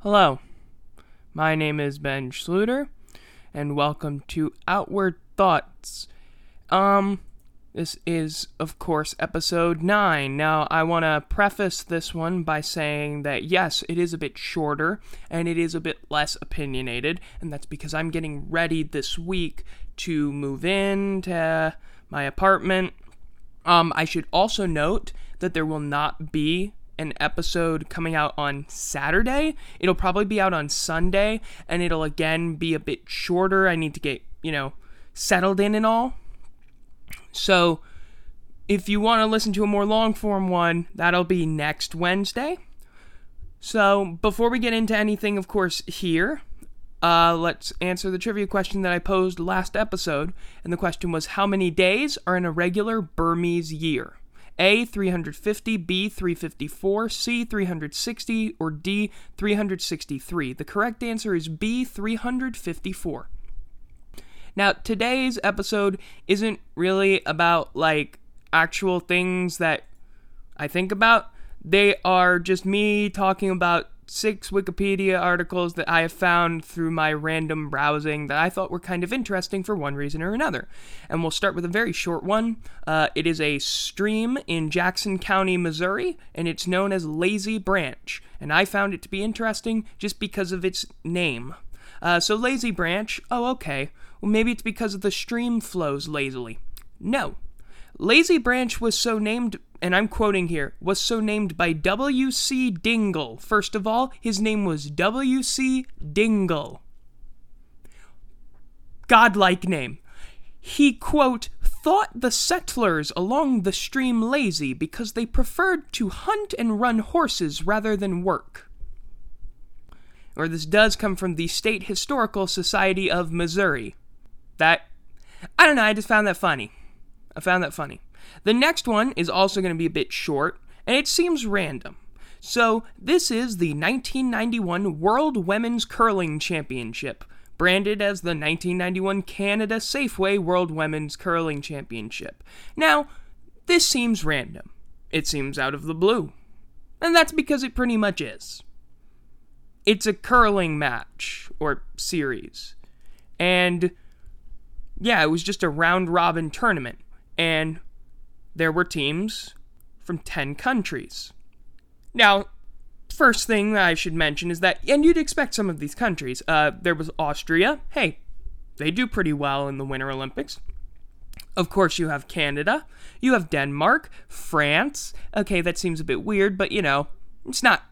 Hello, my name is Ben Schluter, and welcome to Outward Thoughts. Um, this is, of course, episode 9. Now, I want to preface this one by saying that yes, it is a bit shorter and it is a bit less opinionated, and that's because I'm getting ready this week to move into my apartment. Um, I should also note that there will not be an episode coming out on Saturday. It'll probably be out on Sunday, and it'll again be a bit shorter. I need to get, you know, settled in and all. So, if you want to listen to a more long form one, that'll be next Wednesday. So, before we get into anything, of course, here, uh, let's answer the trivia question that I posed last episode. And the question was How many days are in a regular Burmese year? A 350, B 354, C 360, or D 363. The correct answer is B 354. Now, today's episode isn't really about like actual things that I think about. They are just me talking about six Wikipedia articles that I have found through my random browsing that I thought were kind of interesting for one reason or another. And we'll start with a very short one. Uh, it is a stream in Jackson County, Missouri, and it's known as Lazy Branch. And I found it to be interesting just because of its name. Uh, so, Lazy Branch, oh, okay. Well, maybe it's because of the stream flows lazily. No. Lazy Branch was so named and I'm quoting here, was so named by W.C. Dingle. First of all, his name was W.C. Dingle. Godlike name. He, quote, thought the settlers along the stream lazy because they preferred to hunt and run horses rather than work. Or this does come from the State Historical Society of Missouri. That, I don't know, I just found that funny. I found that funny. The next one is also going to be a bit short, and it seems random. So, this is the 1991 World Women's Curling Championship, branded as the 1991 Canada Safeway World Women's Curling Championship. Now, this seems random. It seems out of the blue. And that's because it pretty much is. It's a curling match, or series. And yeah, it was just a round robin tournament. And there were teams from 10 countries. Now, first thing I should mention is that, and you'd expect some of these countries, uh, there was Austria. Hey, they do pretty well in the Winter Olympics. Of course, you have Canada, you have Denmark, France. Okay, that seems a bit weird, but you know, it's not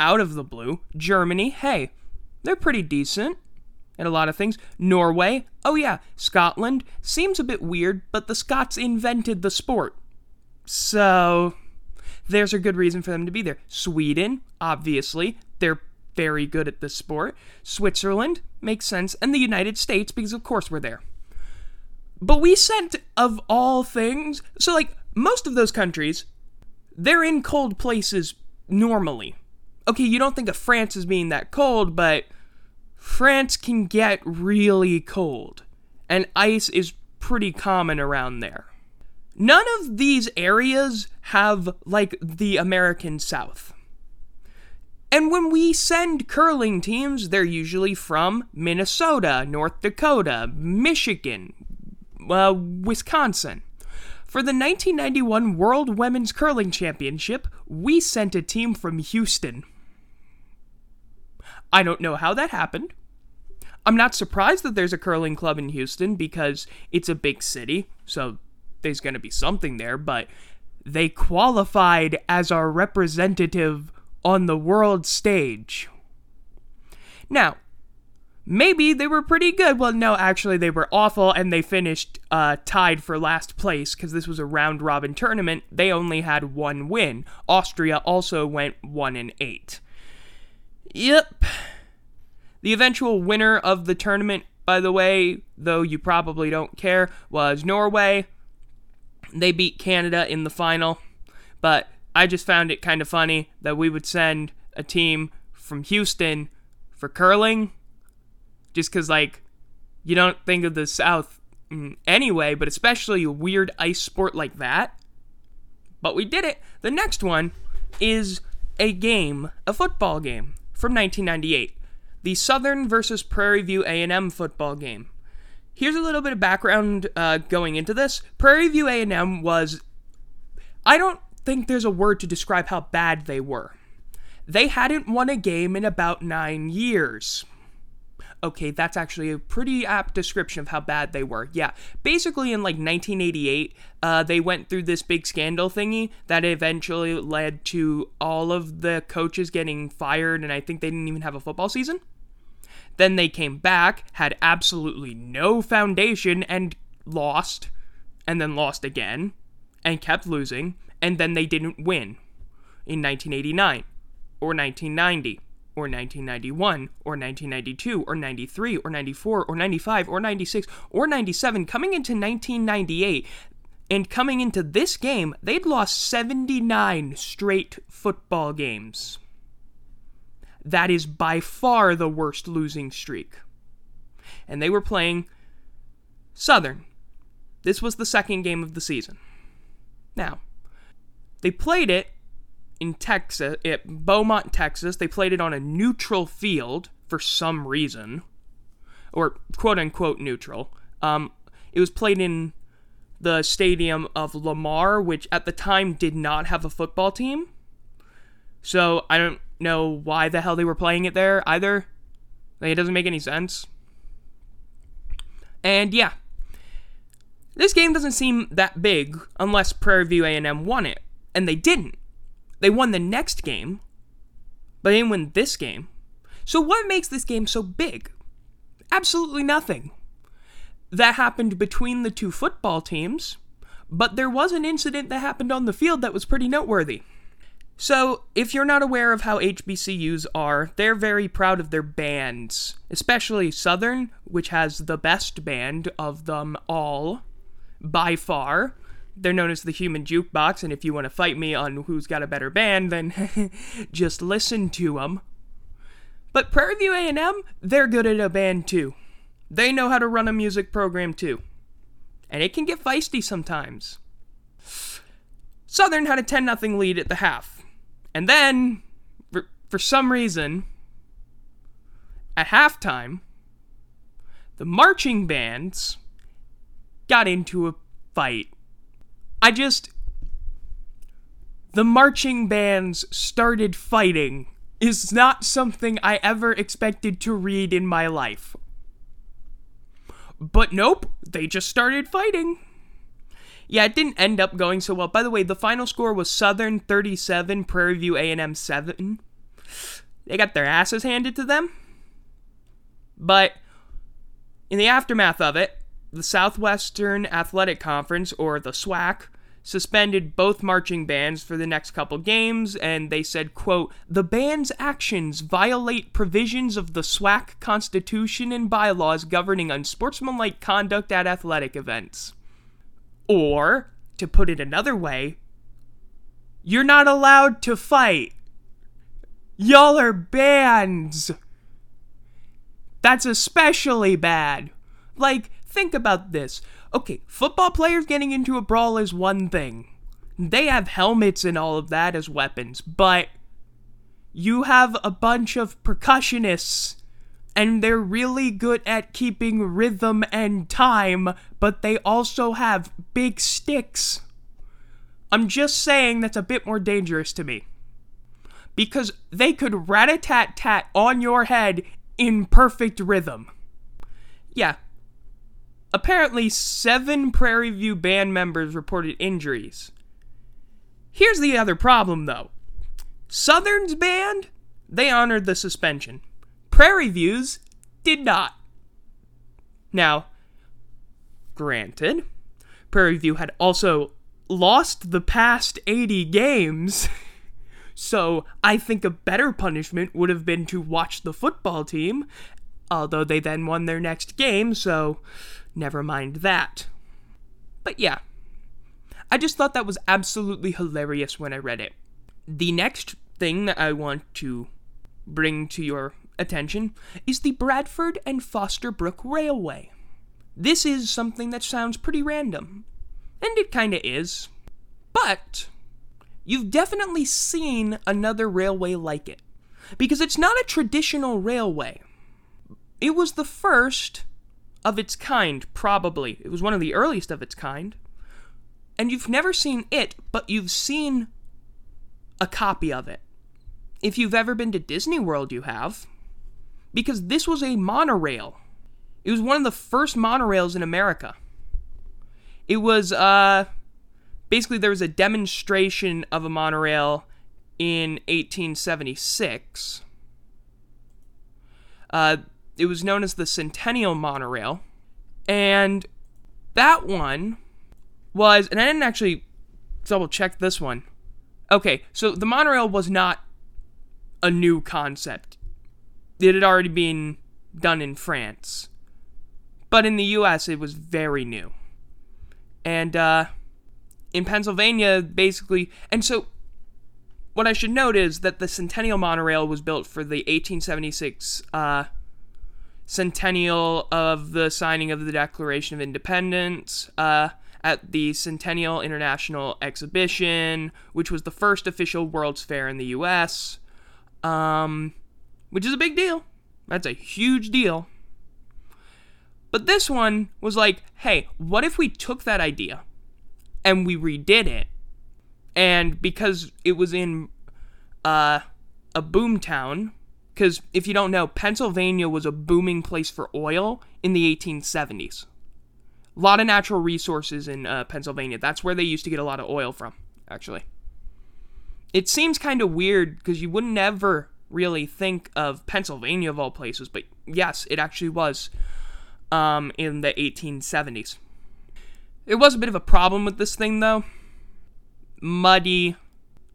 out of the blue. Germany, hey, they're pretty decent at a lot of things. Norway, oh yeah, Scotland seems a bit weird, but the Scots invented the sport. So there's a good reason for them to be there. Sweden, obviously, they're very good at this sport. Switzerland makes sense, and the United States because of course we're there. But we sent of all things, so like most of those countries, they're in cold places normally. Okay, you don't think of France as being that cold, but France can get really cold, and ice is pretty common around there. None of these areas have, like, the American South. And when we send curling teams, they're usually from Minnesota, North Dakota, Michigan, uh, Wisconsin. For the 1991 World Women's Curling Championship, we sent a team from Houston. I don't know how that happened. I'm not surprised that there's a curling club in Houston because it's a big city, so there's going to be something there, but they qualified as our representative on the world stage. Now, maybe they were pretty good. Well, no, actually, they were awful, and they finished uh, tied for last place because this was a round robin tournament. They only had one win. Austria also went one and eight. Yep. The eventual winner of the tournament, by the way, though you probably don't care, was Norway. They beat Canada in the final, but I just found it kind of funny that we would send a team from Houston for curling just because, like, you don't think of the South mm, anyway, but especially a weird ice sport like that. But we did it. The next one is a game, a football game from 1998, the Southern versus Prairie View A&M football game. Here's a little bit of background uh, going into this. Prairie View A&M was I don't think there's a word to describe how bad they were. They hadn't won a game in about 9 years okay, that's actually a pretty apt description of how bad they were. Yeah, basically in like 1988, uh, they went through this big scandal thingy that eventually led to all of the coaches getting fired, and I think they didn't even have a football season. Then they came back, had absolutely no foundation, and lost, and then lost again, and kept losing, and then they didn't win in 1989 or 1990 or 1991 or 1992 or 93 or 94 or 95 or 96 or 97 coming into 1998 and coming into this game they'd lost 79 straight football games. That is by far the worst losing streak. And they were playing southern. This was the second game of the season. Now they played it in Texas, at Beaumont, Texas. They played it on a neutral field for some reason, or quote unquote neutral. Um, it was played in the stadium of Lamar, which at the time did not have a football team. So I don't know why the hell they were playing it there either. Like, it doesn't make any sense. And yeah, this game doesn't seem that big unless Prairie View A&M won it, and they didn't. They won the next game, but they didn't win this game. So, what makes this game so big? Absolutely nothing. That happened between the two football teams, but there was an incident that happened on the field that was pretty noteworthy. So, if you're not aware of how HBCUs are, they're very proud of their bands, especially Southern, which has the best band of them all by far. They're known as the Human Jukebox, and if you want to fight me on who's got a better band, then just listen to them. But Prairie View A&M, they're good at a band too. They know how to run a music program too. And it can get feisty sometimes. Southern had a 10 0 lead at the half. And then, for, for some reason, at halftime, the marching bands got into a fight. I just. The marching bands started fighting is not something I ever expected to read in my life. But nope, they just started fighting. Yeah, it didn't end up going so well. By the way, the final score was Southern 37, Prairie View A&M 7. They got their asses handed to them. But in the aftermath of it, the Southwestern Athletic Conference, or the SWAC, suspended both marching bands for the next couple games and they said quote the band's actions violate provisions of the SWAC constitution and bylaws governing unsportsmanlike conduct at athletic events. Or to put it another way you're not allowed to fight. Y'all are bands. That's especially bad. Like think about this okay, football players getting into a brawl is one thing. They have helmets and all of that as weapons, but you have a bunch of percussionists and they're really good at keeping rhythm and time, but they also have big sticks. I'm just saying that's a bit more dangerous to me. Because they could rat a tat tat on your head in perfect rhythm. Yeah, Apparently, seven Prairie View band members reported injuries. Here's the other problem, though Southern's band, they honored the suspension. Prairie View's did not. Now, granted, Prairie View had also lost the past 80 games. So I think a better punishment would have been to watch the football team, although they then won their next game, so Never mind that. But yeah, I just thought that was absolutely hilarious when I read it. The next thing that I want to bring to your attention is the Bradford and Foster Brook Railway. This is something that sounds pretty random, and it kinda is. But you've definitely seen another railway like it. because it's not a traditional railway. It was the first of its kind, probably. It was one of the earliest of its kind. And you've never seen it, but you've seen a copy of it. If you've ever been to Disney World, you have. Because this was a monorail. It was one of the first monorails in America. It was, uh, basically, there was a demonstration of a monorail in 1876. Uh, it was known as the Centennial Monorail. And that one was, and I didn't actually double check this one. Okay, so the monorail was not a new concept, it had already been done in France. But in the US, it was very new. And uh, in Pennsylvania, basically, and so what I should note is that the Centennial Monorail was built for the 1876 uh, centennial of the signing of the Declaration of Independence uh, at the Centennial International Exhibition, which was the first official World's Fair in the U.S., um, which is a big deal. That's a huge deal. But this one was like, hey, what if we took that idea and we redid it? And because it was in uh, a boom town, because if you don't know, Pennsylvania was a booming place for oil in the 1870s. A lot of natural resources in uh, Pennsylvania. That's where they used to get a lot of oil from, actually. It seems kind of weird because you wouldn't ever really think of Pennsylvania of all places, but yes, it actually was um, in the 1870s. It was a bit of a problem with this thing, though. Muddy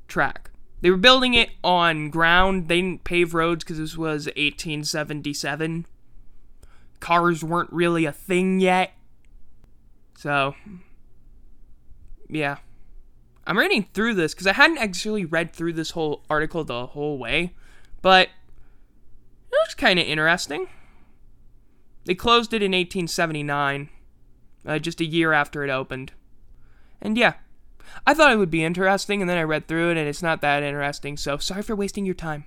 track. They were building it on ground. They didn't pave roads because this was 1877. Cars weren't really a thing yet. So, yeah. I'm reading through this because I hadn't actually read through this whole article the whole way, but it looks kind of interesting. They closed it in 1879, uh, just a year after it opened. And yeah, I thought it would be interesting, and then I read through it, and it's not that interesting, so sorry for wasting your time.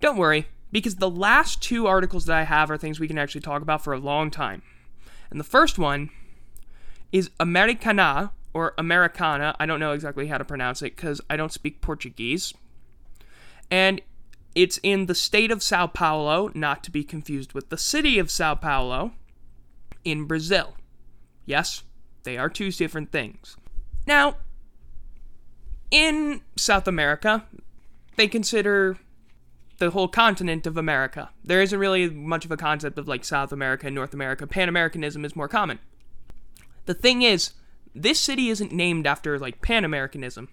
Don't worry, because the last two articles that I have are things we can actually talk about for a long time. And the first one is Americana, or Americana. I don't know exactly how to pronounce it because I don't speak Portuguese. And it's in the state of Sao Paulo, not to be confused with the city of Sao Paulo, in Brazil. Yes, they are two different things. Now, in South America, they consider the whole continent of America. There isn't really much of a concept of like South America and North America. Pan Americanism is more common. The thing is, this city isn't named after like Pan Americanism.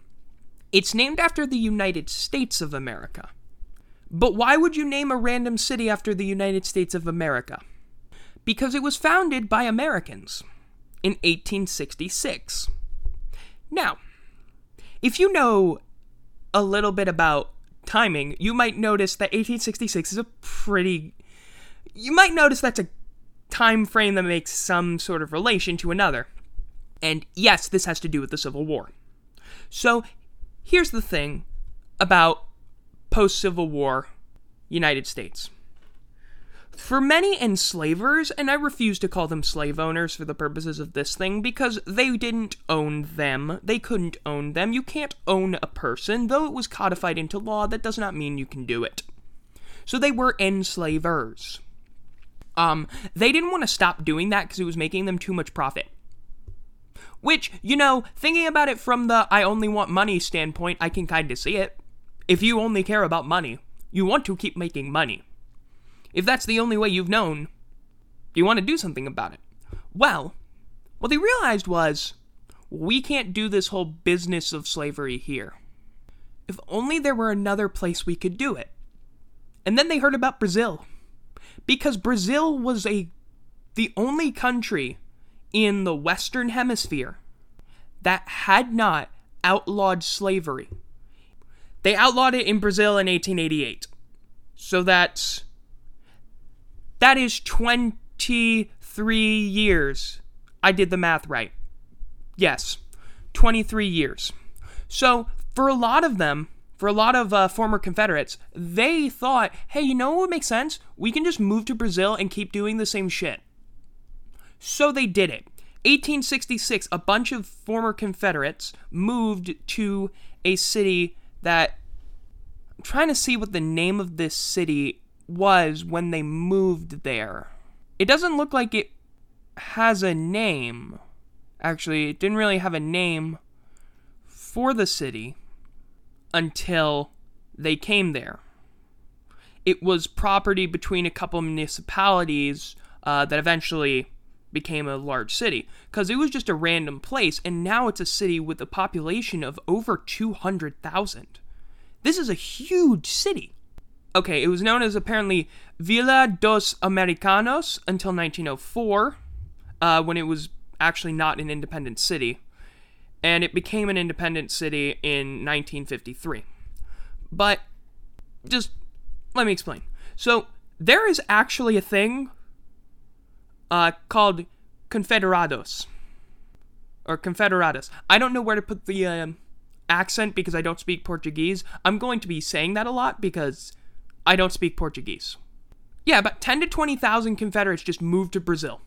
It's named after the United States of America. But why would you name a random city after the United States of America? Because it was founded by Americans in 1866. Now, if you know a little bit about timing, you might notice that 1866 is a pretty. You might notice that's a time frame that makes some sort of relation to another. And yes, this has to do with the Civil War. So, here's the thing about post Civil War United States. For many enslavers, and I refuse to call them slave owners for the purposes of this thing because they didn't own them. They couldn't own them. You can't own a person. Though it was codified into law, that does not mean you can do it. So they were enslavers. Um, they didn't want to stop doing that because it was making them too much profit. Which, you know, thinking about it from the I only want money standpoint, I can kind of see it. If you only care about money, you want to keep making money. If that's the only way you've known, you want to do something about it. Well, what they realized was we can't do this whole business of slavery here. If only there were another place we could do it. And then they heard about Brazil. Because Brazil was a the only country in the western hemisphere that had not outlawed slavery. They outlawed it in Brazil in 1888. So that's that is 23 years. I did the math right. Yes, 23 years. So, for a lot of them, for a lot of uh, former Confederates, they thought, hey, you know what makes sense? We can just move to Brazil and keep doing the same shit. So they did it. 1866, a bunch of former Confederates moved to a city that. I'm trying to see what the name of this city was when they moved there. It doesn't look like it has a name. Actually, it didn't really have a name for the city until they came there. It was property between a couple municipalities uh, that eventually became a large city because it was just a random place, and now it's a city with a population of over 200,000. This is a huge city. Okay, it was known as apparently Vila dos Americanos until 1904, uh, when it was actually not an independent city and it became an independent city in 1953. But just let me explain. So there is actually a thing uh, called Confederados or Confederadas. I don't know where to put the um, accent because I don't speak Portuguese. I'm going to be saying that a lot because I don't speak Portuguese. Yeah, about 10 to 20,000 Confederates just moved to Brazil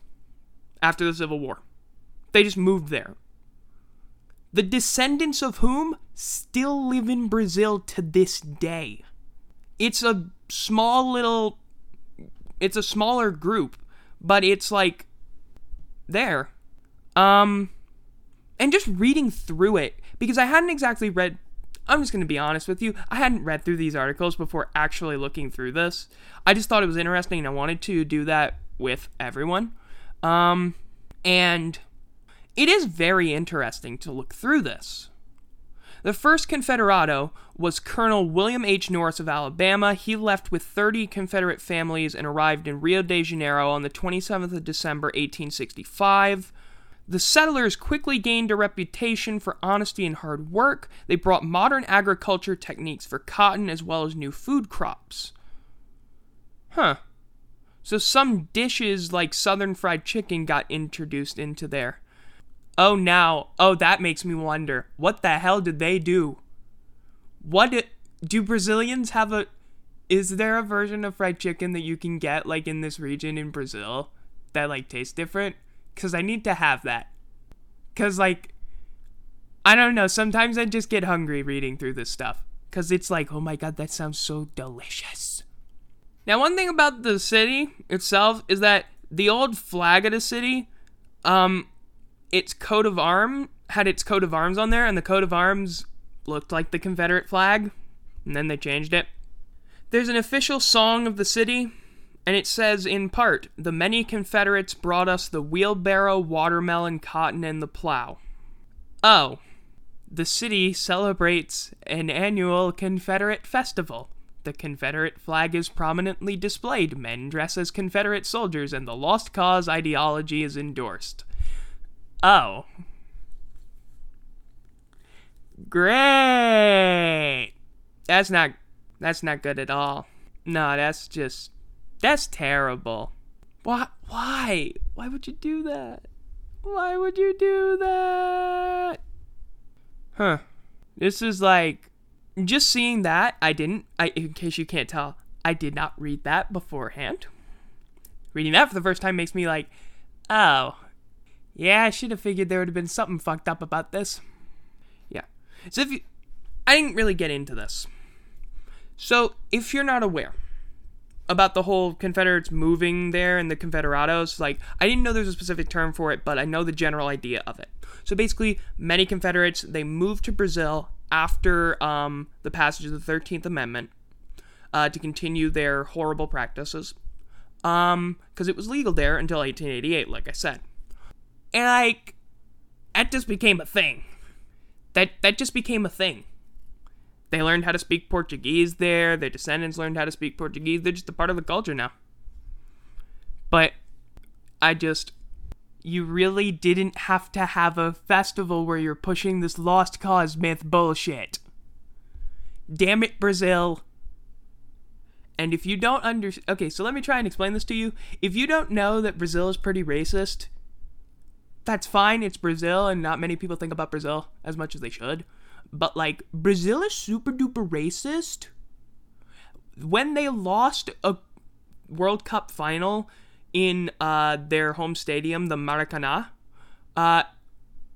after the Civil War. They just moved there the descendants of whom still live in Brazil to this day. It's a small little it's a smaller group, but it's like there. Um and just reading through it because I hadn't exactly read I'm just going to be honest with you. I hadn't read through these articles before actually looking through this. I just thought it was interesting and I wanted to do that with everyone. Um and it is very interesting to look through this. The first Confederado was Colonel William H. Norris of Alabama. He left with 30 Confederate families and arrived in Rio de Janeiro on the 27th of December, 1865. The settlers quickly gained a reputation for honesty and hard work. They brought modern agriculture techniques for cotton as well as new food crops. Huh. So some dishes like southern fried chicken got introduced into there. Oh, now, oh, that makes me wonder. What the hell did they do? What do, do Brazilians have a. Is there a version of fried chicken that you can get, like, in this region in Brazil that, like, tastes different? Because I need to have that. Because, like, I don't know. Sometimes I just get hungry reading through this stuff. Because it's like, oh my god, that sounds so delicious. Now, one thing about the city itself is that the old flag of the city, um, its coat of arm had its coat of arms on there, and the coat of arms looked like the Confederate flag, and then they changed it. There's an official song of the city, and it says in part, The many Confederates brought us the wheelbarrow, watermelon, cotton, and the plow. Oh, the city celebrates an annual Confederate festival. The Confederate flag is prominently displayed. Men dress as Confederate soldiers, and the Lost Cause ideology is endorsed. Oh. Great. That's not that's not good at all. No, that's just that's terrible. Why why? Why would you do that? Why would you do that? Huh. This is like just seeing that, I didn't I in case you can't tell, I did not read that beforehand. Reading that for the first time makes me like, oh, yeah, I should have figured there would have been something fucked up about this. Yeah. So if you. I didn't really get into this. So if you're not aware about the whole Confederates moving there and the Confederados, like, I didn't know there's a specific term for it, but I know the general idea of it. So basically, many Confederates, they moved to Brazil after um, the passage of the 13th Amendment uh, to continue their horrible practices. Because um, it was legal there until 1888, like I said. And like that just became a thing. That that just became a thing. They learned how to speak Portuguese there, their descendants learned how to speak Portuguese. They're just a part of the culture now. But I just you really didn't have to have a festival where you're pushing this lost cause myth bullshit. Damn it, Brazil. And if you don't under okay, so let me try and explain this to you. If you don't know that Brazil is pretty racist, that's fine. It's Brazil, and not many people think about Brazil as much as they should. But like Brazil is super duper racist. When they lost a World Cup final in uh, their home stadium, the Maracanã, uh,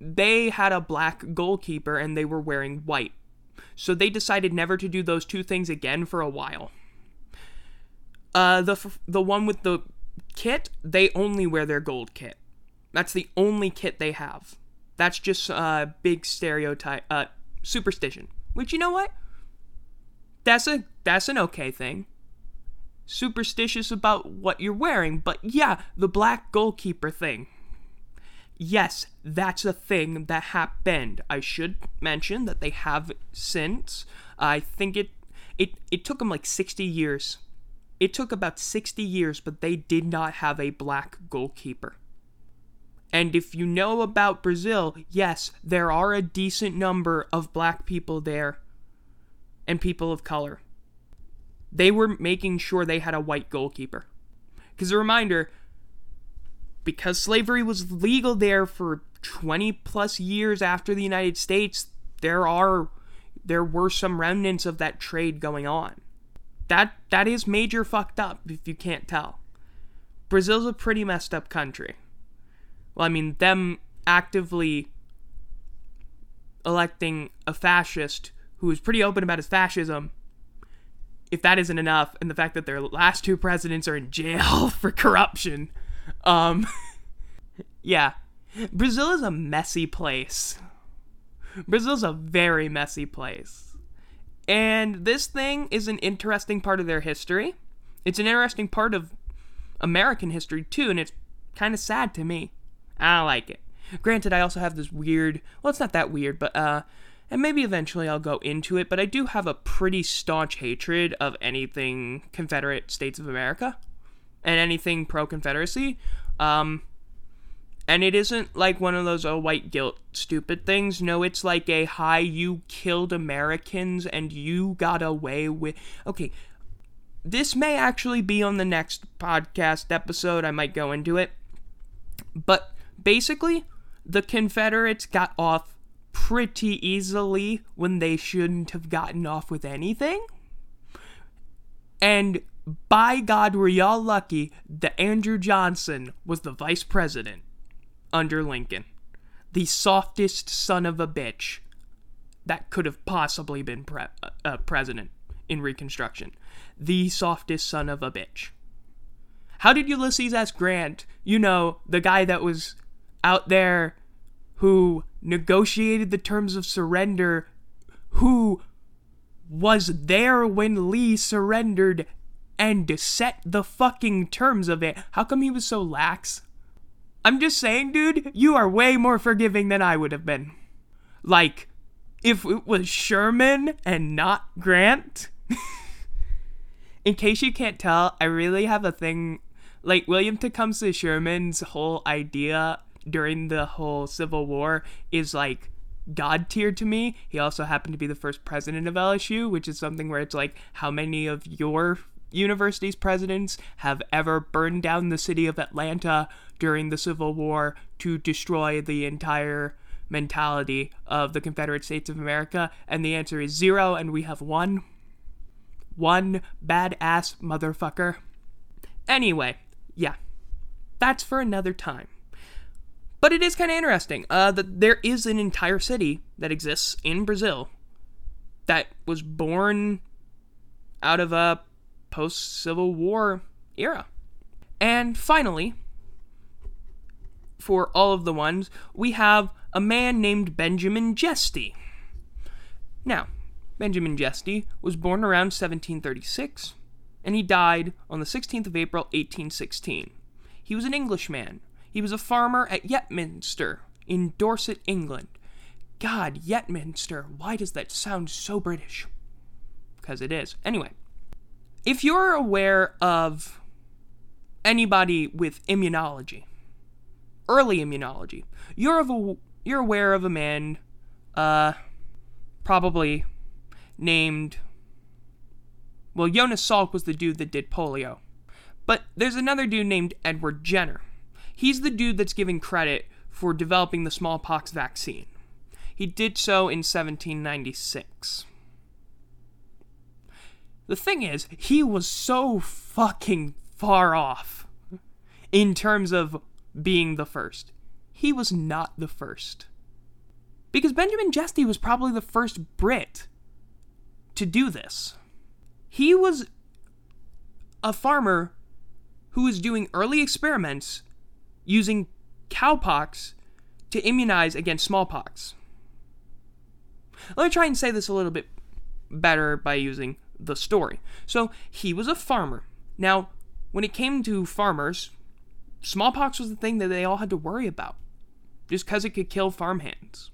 they had a black goalkeeper and they were wearing white. So they decided never to do those two things again for a while. Uh, the the one with the kit, they only wear their gold kit. That's the only kit they have. That's just a uh, big stereotype, uh, superstition. Which you know what? That's a that's an okay thing. Superstitious about what you're wearing, but yeah, the black goalkeeper thing. Yes, that's a thing that happened. I should mention that they have since. I think it it it took them like 60 years. It took about 60 years, but they did not have a black goalkeeper. And if you know about Brazil, yes, there are a decent number of black people there and people of color. They were making sure they had a white goalkeeper. Because a reminder, because slavery was legal there for 20 plus years after the United States, there are there were some remnants of that trade going on. That that is major fucked up if you can't tell. Brazil's a pretty messed up country. Well, I mean them actively electing a fascist who is pretty open about his fascism. If that isn't enough, and the fact that their last two presidents are in jail for corruption, um, yeah, Brazil is a messy place. Brazil's a very messy place. And this thing is an interesting part of their history. It's an interesting part of American history, too, and it's kind of sad to me. I like it. Granted, I also have this weird, well, it's not that weird, but, uh, and maybe eventually I'll go into it, but I do have a pretty staunch hatred of anything Confederate States of America and anything pro Confederacy. Um, and it isn't like one of those oh white guilt stupid things. No, it's like a hi you killed Americans and you got away with Okay. This may actually be on the next podcast episode. I might go into it. But basically, the Confederates got off pretty easily when they shouldn't have gotten off with anything. And by God, were y'all lucky that Andrew Johnson was the vice president under Lincoln. The softest son of a bitch that could have possibly been pre- uh, president in Reconstruction. The softest son of a bitch. How did Ulysses S. Grant, you know, the guy that was out there who negotiated the terms of surrender, who was there when Lee surrendered and set the fucking terms of it. How come he was so lax? I'm just saying, dude, you are way more forgiving than I would have been. Like, if it was Sherman and not Grant. In case you can't tell, I really have a thing. Like, William Tecumseh Sherman's whole idea during the whole Civil War is like God tier to me. He also happened to be the first president of LSU, which is something where it's like, how many of your university's presidents have ever burned down the city of Atlanta during the Civil War to destroy the entire mentality of the Confederate States of America? And the answer is zero, and we have one. One badass motherfucker. Anyway, yeah, that's for another time. But it is kind of interesting uh, that there is an entire city that exists in Brazil that was born out of a post Civil War era. And finally, for all of the ones, we have a man named Benjamin Jesty. Now, Benjamin Jesty was born around 1736, and he died on the 16th of April, 1816. He was an Englishman. He was a farmer at Yetminster in Dorset, England. God, Yetminster, why does that sound so British? Because it is. Anyway, if you're aware of anybody with immunology, early immunology, you're of a, you're aware of a man, uh, probably named. Well, Jonas Salk was the dude that did polio, but there's another dude named Edward Jenner. He's the dude that's given credit for developing the smallpox vaccine. He did so in 1796. The thing is, he was so fucking far off in terms of being the first. He was not the first. Because Benjamin Jesty was probably the first Brit to do this. He was a farmer who was doing early experiments using cowpox to immunize against smallpox. Let me try and say this a little bit better by using the story. So, he was a farmer. Now, when it came to farmers, smallpox was the thing that they all had to worry about, just because it could kill farmhands.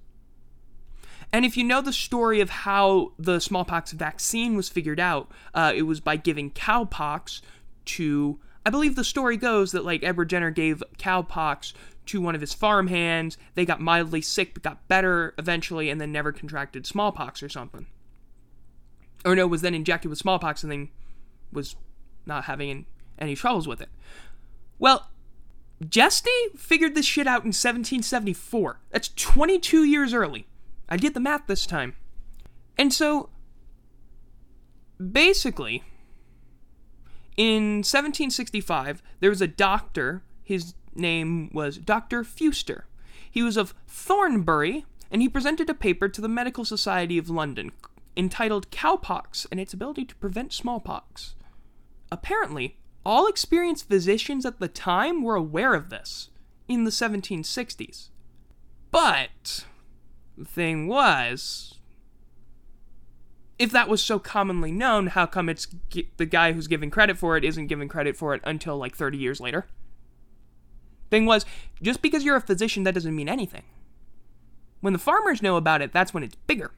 And if you know the story of how the smallpox vaccine was figured out, uh, it was by giving cowpox to. I believe the story goes that like Edward Jenner gave cowpox to one of his farm hands. They got mildly sick but got better eventually, and then never contracted smallpox or something. Or no, was then injected with smallpox and then was not having any troubles with it. Well, Jesty figured this shit out in 1774. That's 22 years early. I did the math this time. And so, basically, in 1765, there was a doctor. His name was Dr. Fewster. He was of Thornbury, and he presented a paper to the Medical Society of London entitled Cowpox and its Ability to Prevent Smallpox. Apparently, all experienced physicians at the time were aware of this in the 1760s. But the thing was, if that was so commonly known, how come it's the guy who's giving credit for it isn't giving credit for it until like 30 years later? Thing was, just because you're a physician, that doesn't mean anything. When the farmers know about it, that's when it's bigger.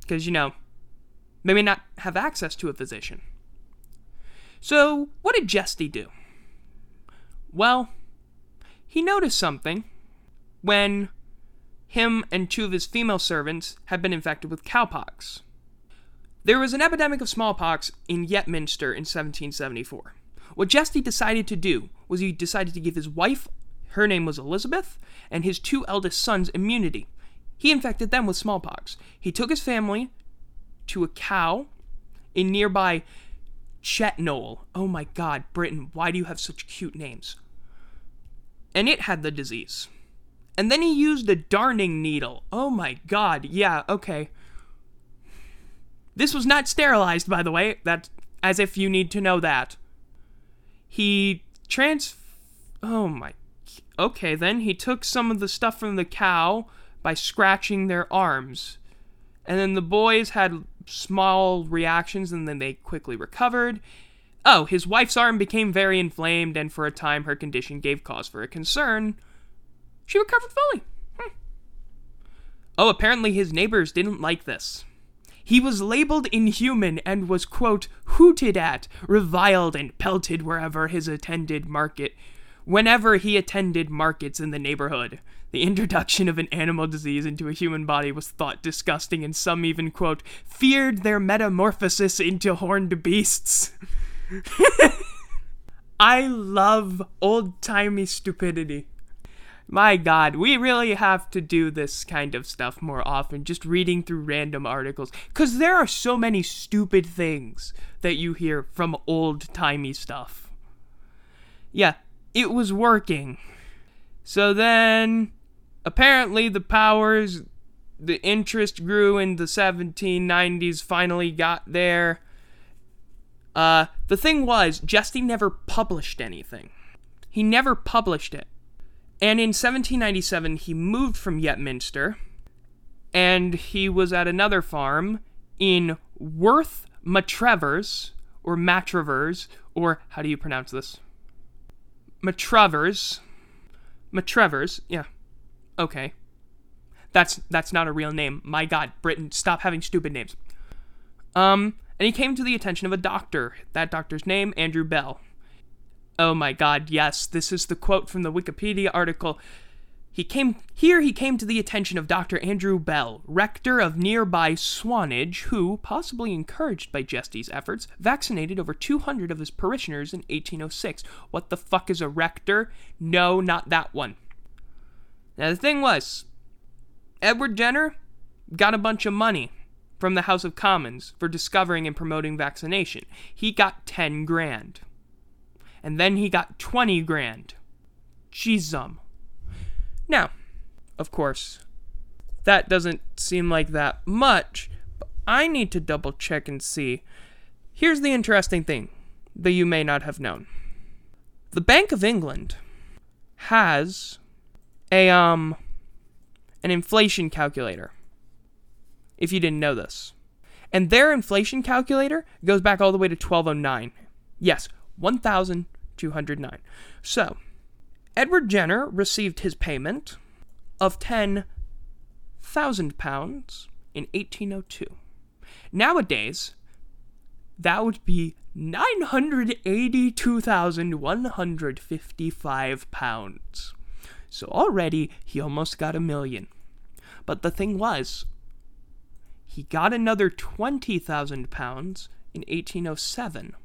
Because, you know, they may not have access to a physician. So, what did Jesty do? Well, he noticed something when him and two of his female servants had been infected with cowpox. There was an epidemic of smallpox in Yetminster in 1774. What Jesty decided to do was he decided to give his wife, her name was Elizabeth, and his two eldest sons immunity. He infected them with smallpox. He took his family to a cow in nearby Chetnole. Oh my god, Britain, why do you have such cute names? And it had the disease. And then he used a darning needle. Oh my god, yeah, okay. This was not sterilized, by the way. That's as if you need to know that. He trans. Oh my. Okay, then he took some of the stuff from the cow by scratching their arms. And then the boys had small reactions and then they quickly recovered. Oh, his wife's arm became very inflamed, and for a time her condition gave cause for a concern. She recovered fully. Hmm. Oh, apparently his neighbors didn't like this. He was labeled inhuman and was, quote, hooted at, reviled, and pelted wherever his attended market, whenever he attended markets in the neighborhood. The introduction of an animal disease into a human body was thought disgusting, and some even, quote, feared their metamorphosis into horned beasts. I love old timey stupidity. My god, we really have to do this kind of stuff more often, just reading through random articles. Because there are so many stupid things that you hear from old timey stuff. Yeah, it was working. So then apparently the powers the interest grew in the 1790s finally got there uh, the thing was jesty never published anything he never published it and in 1797 he moved from yetminster and he was at another farm in worth matrevers or matravers or how do you pronounce this matravers matrevers yeah Okay. That's that's not a real name. My god, Britain, stop having stupid names. Um, and he came to the attention of a doctor. That doctor's name, Andrew Bell. Oh my god, yes, this is the quote from the Wikipedia article. He came here he came to the attention of Dr. Andrew Bell, rector of nearby Swanage, who, possibly encouraged by Jesty's efforts, vaccinated over 200 of his parishioners in 1806. What the fuck is a rector? No, not that one. Now, the thing was, Edward Jenner got a bunch of money from the House of Commons for discovering and promoting vaccination. He got 10 grand. And then he got 20 grand. Jeezum. Now, of course, that doesn't seem like that much, but I need to double check and see. Here's the interesting thing that you may not have known. The Bank of England has a um an inflation calculator. If you didn't know this. And their inflation calculator goes back all the way to 1209. Yes, 1209. So, Edward Jenner received his payment of 10,000 pounds in 1802. Nowadays, that would be 982,155 pounds. So already he almost got a million. But the thing was, he got another 20,000 pounds in 1807.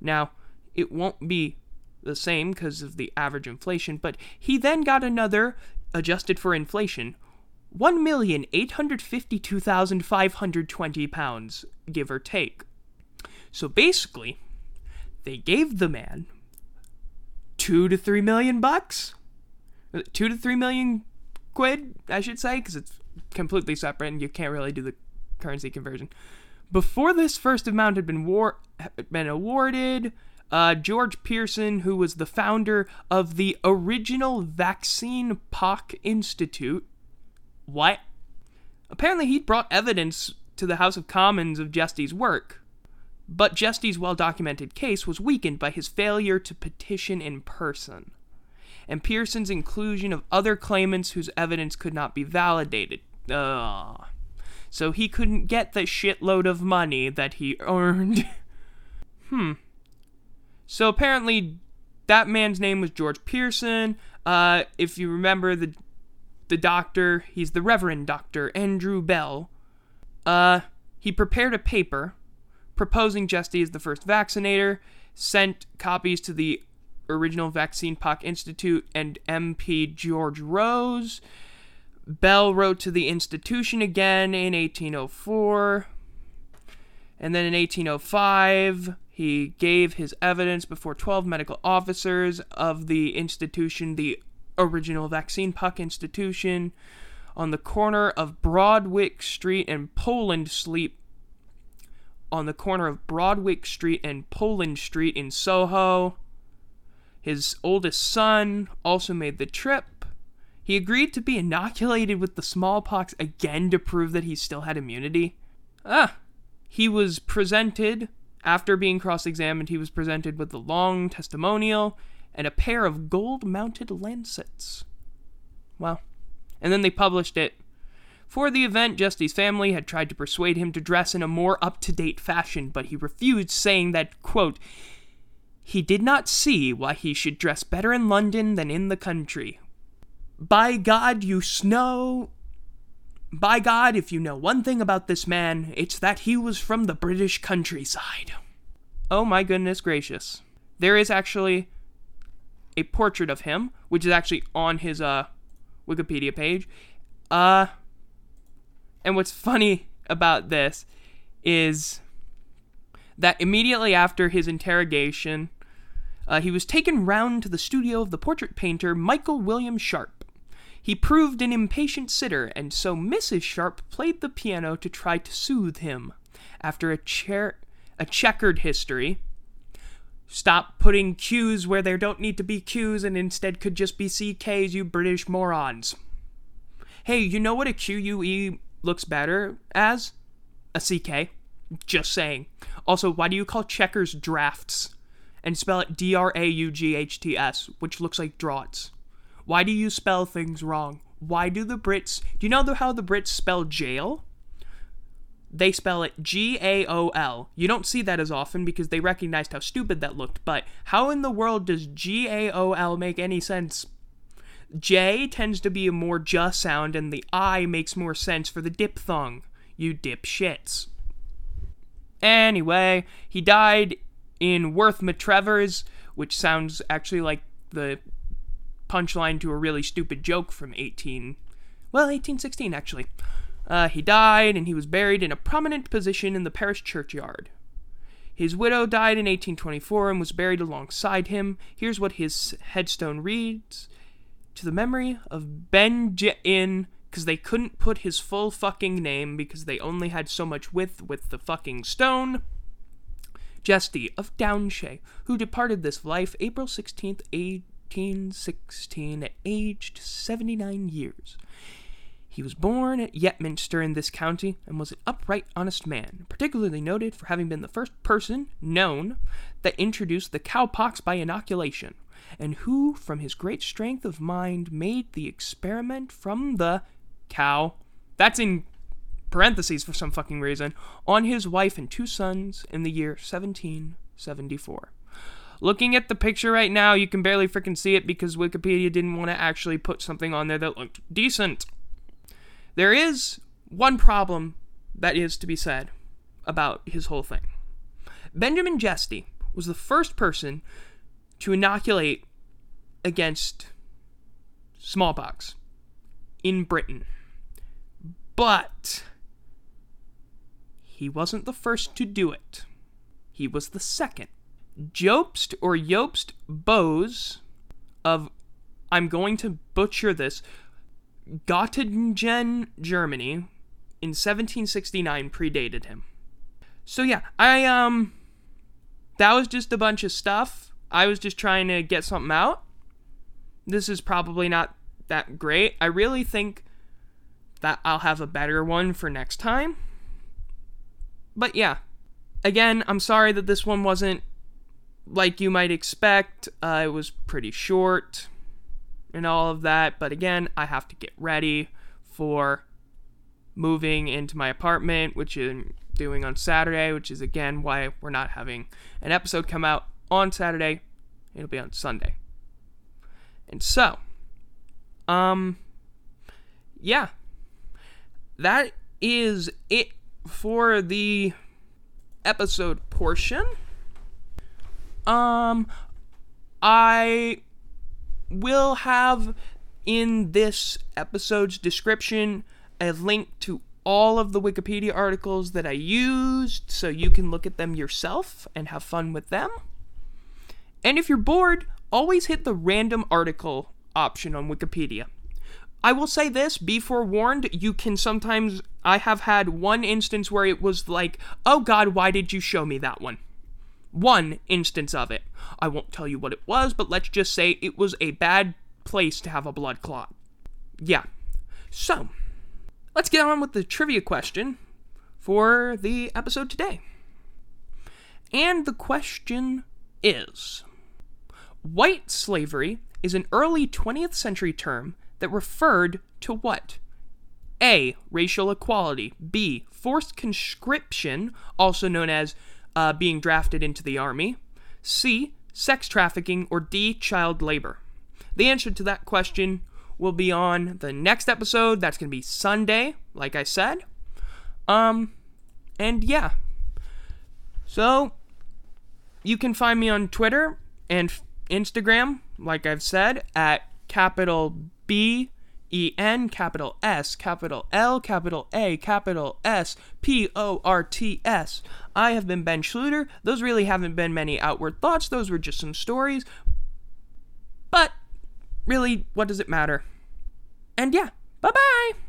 Now, it won't be the same because of the average inflation, but he then got another, adjusted for inflation, 1,852,520 pounds, give or take. So basically, they gave the man two to three million bucks two to three million quid, I should say, because it's completely separate and you can't really do the currency conversion. Before this first amount had been war had been awarded, uh, George Pearson, who was the founder of the original Vaccine Pock Institute, what? Apparently, he'd brought evidence to the House of Commons of Jesty's work, but Jesty's well documented case was weakened by his failure to petition in person and Pearson's inclusion of other claimants whose evidence could not be validated. Ugh. So he couldn't get the shitload of money that he earned. hmm. So apparently, that man's name was George Pearson. Uh, if you remember the the doctor, he's the Reverend Doctor Andrew Bell. Uh, he prepared a paper proposing Jesty as the first vaccinator, sent copies to the original Vaccine Pock Institute and MP George Rose. Bell wrote to the institution again in 1804. And then in 1805, he gave his evidence before 12 medical officers of the institution, the original Vaccine Pock Institution, on the corner of Broadwick Street and Poland Street. On the corner of Broadwick Street and Poland Street in Soho. His oldest son also made the trip. He agreed to be inoculated with the smallpox again to prove that he still had immunity. Ah, he was presented, after being cross examined, he was presented with a long testimonial and a pair of gold mounted lancets. Well, and then they published it. For the event, Jesty's family had tried to persuade him to dress in a more up to date fashion, but he refused, saying that, quote, he did not see why he should dress better in London than in the country. By God, you snow. By God, if you know one thing about this man, it's that he was from the British countryside. Oh my goodness gracious. There is actually a portrait of him, which is actually on his uh Wikipedia page. Uh and what's funny about this is that immediately after his interrogation, uh, he was taken round to the studio of the portrait painter Michael William Sharp. He proved an impatient sitter, and so Mrs. Sharp played the piano to try to soothe him. After a, chair, a checkered history, Stop putting Q's where there don't need to be Q's and instead could just be CKs, you British morons. Hey, you know what a QUE looks better as? A CK. Just saying. Also, why do you call checkers drafts? and spell it D R A U G H T S, which looks like draughts. Why do you spell things wrong? Why do the Brits. Do you know how the Brits spell jail? They spell it G A O L. You don't see that as often because they recognized how stupid that looked, but how in the world does G A O L make any sense? J tends to be a more just sound, and the I makes more sense for the diphthong. You dipshits. Anyway, he died in Worth Matravers, which sounds actually like the punchline to a really stupid joke from 18 Well, 1816, actually. Uh, he died and he was buried in a prominent position in the parish churchyard. His widow died in 1824 and was buried alongside him. Here's what his headstone reads To the memory of Ben Benjamin, because they couldn't put his full fucking name because they only had so much width with the fucking stone. Jesty of Downshay, who departed this life April 16th, 1816, aged 79 years. He was born at Yetminster in this county and was an upright, honest man, particularly noted for having been the first person known that introduced the cowpox by inoculation, and who, from his great strength of mind, made the experiment from the cow. That's in parentheses for some fucking reason, on his wife and two sons in the year 1774. Looking at the picture right now, you can barely freaking see it because Wikipedia didn't want to actually put something on there that looked decent. There is one problem that is to be said about his whole thing. Benjamin Jesty was the first person to inoculate against smallpox in Britain. But he wasn't the first to do it. He was the second. Jobst or Jobst Bose of I'm going to butcher this Göttingen, Germany, in 1769 predated him. So yeah, I um that was just a bunch of stuff. I was just trying to get something out. This is probably not that great. I really think that I'll have a better one for next time. But yeah, again, I'm sorry that this one wasn't like you might expect. Uh, it was pretty short and all of that. But again, I have to get ready for moving into my apartment, which I'm doing on Saturday, which is again why we're not having an episode come out on Saturday. It'll be on Sunday. And so, um, yeah, that is it for the episode portion. Um, I will have in this episode's description a link to all of the Wikipedia articles that I used so you can look at them yourself and have fun with them. And if you're bored, always hit the random article option on Wikipedia. I will say this, be forewarned, you can sometimes. I have had one instance where it was like, oh god, why did you show me that one? One instance of it. I won't tell you what it was, but let's just say it was a bad place to have a blood clot. Yeah. So, let's get on with the trivia question for the episode today. And the question is White slavery is an early 20th century term that referred to what? A. Racial equality. B. Forced conscription, also known as uh, being drafted into the army? C. Sex trafficking? Or D. Child labor? The answer to that question will be on the next episode. That's going to be Sunday, like I said. Um, and yeah. So, you can find me on Twitter and Instagram, like I've said, at capital B E N, capital S, capital L, capital A, capital S, P O R T S. I have been Ben Schluter. Those really haven't been many outward thoughts, those were just some stories. But really, what does it matter? And yeah, bye bye!